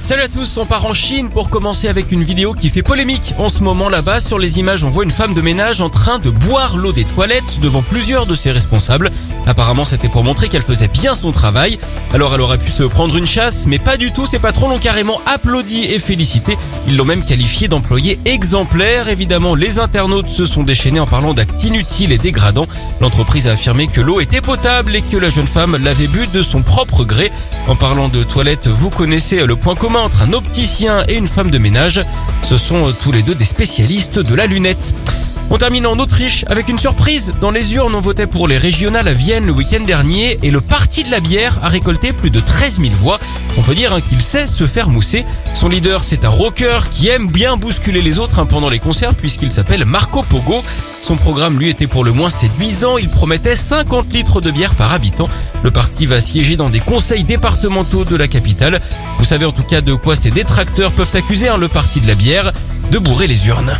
Salut à tous, on part en Chine pour commencer avec une vidéo qui fait polémique. En ce moment là-bas, sur les images, on voit une femme de ménage en train de boire l'eau des toilettes devant plusieurs de ses responsables. Apparemment, c'était pour montrer qu'elle faisait bien son travail. Alors elle aurait pu se prendre une chasse, mais pas du tout. Ses patrons l'ont carrément applaudi et félicité. Ils l'ont même qualifié d'employé exemplaire. Évidemment, les internautes se sont déchaînés en parlant d'actes inutiles et dégradants. L'entreprise a affirmé que l'eau était potable et que la jeune femme l'avait bu de son propre gré. En parlant de toilettes, vous connaissez le point commun entre un opticien et une femme de ménage. Ce sont tous les deux des spécialistes de la lunette. On termine en Autriche avec une surprise. Dans les urnes, on votait pour les régionales à Vienne le week-end dernier et le parti de la bière a récolté plus de 13 000 voix. On peut dire hein, qu'il sait se faire mousser. Son leader, c'est un rocker qui aime bien bousculer les autres hein, pendant les concerts puisqu'il s'appelle Marco Pogo. Son programme, lui, était pour le moins séduisant. Il promettait 50 litres de bière par habitant. Le parti va siéger dans des conseils départementaux de la capitale. Vous savez en tout cas de quoi ces détracteurs peuvent accuser hein, le parti de la bière de bourrer les urnes.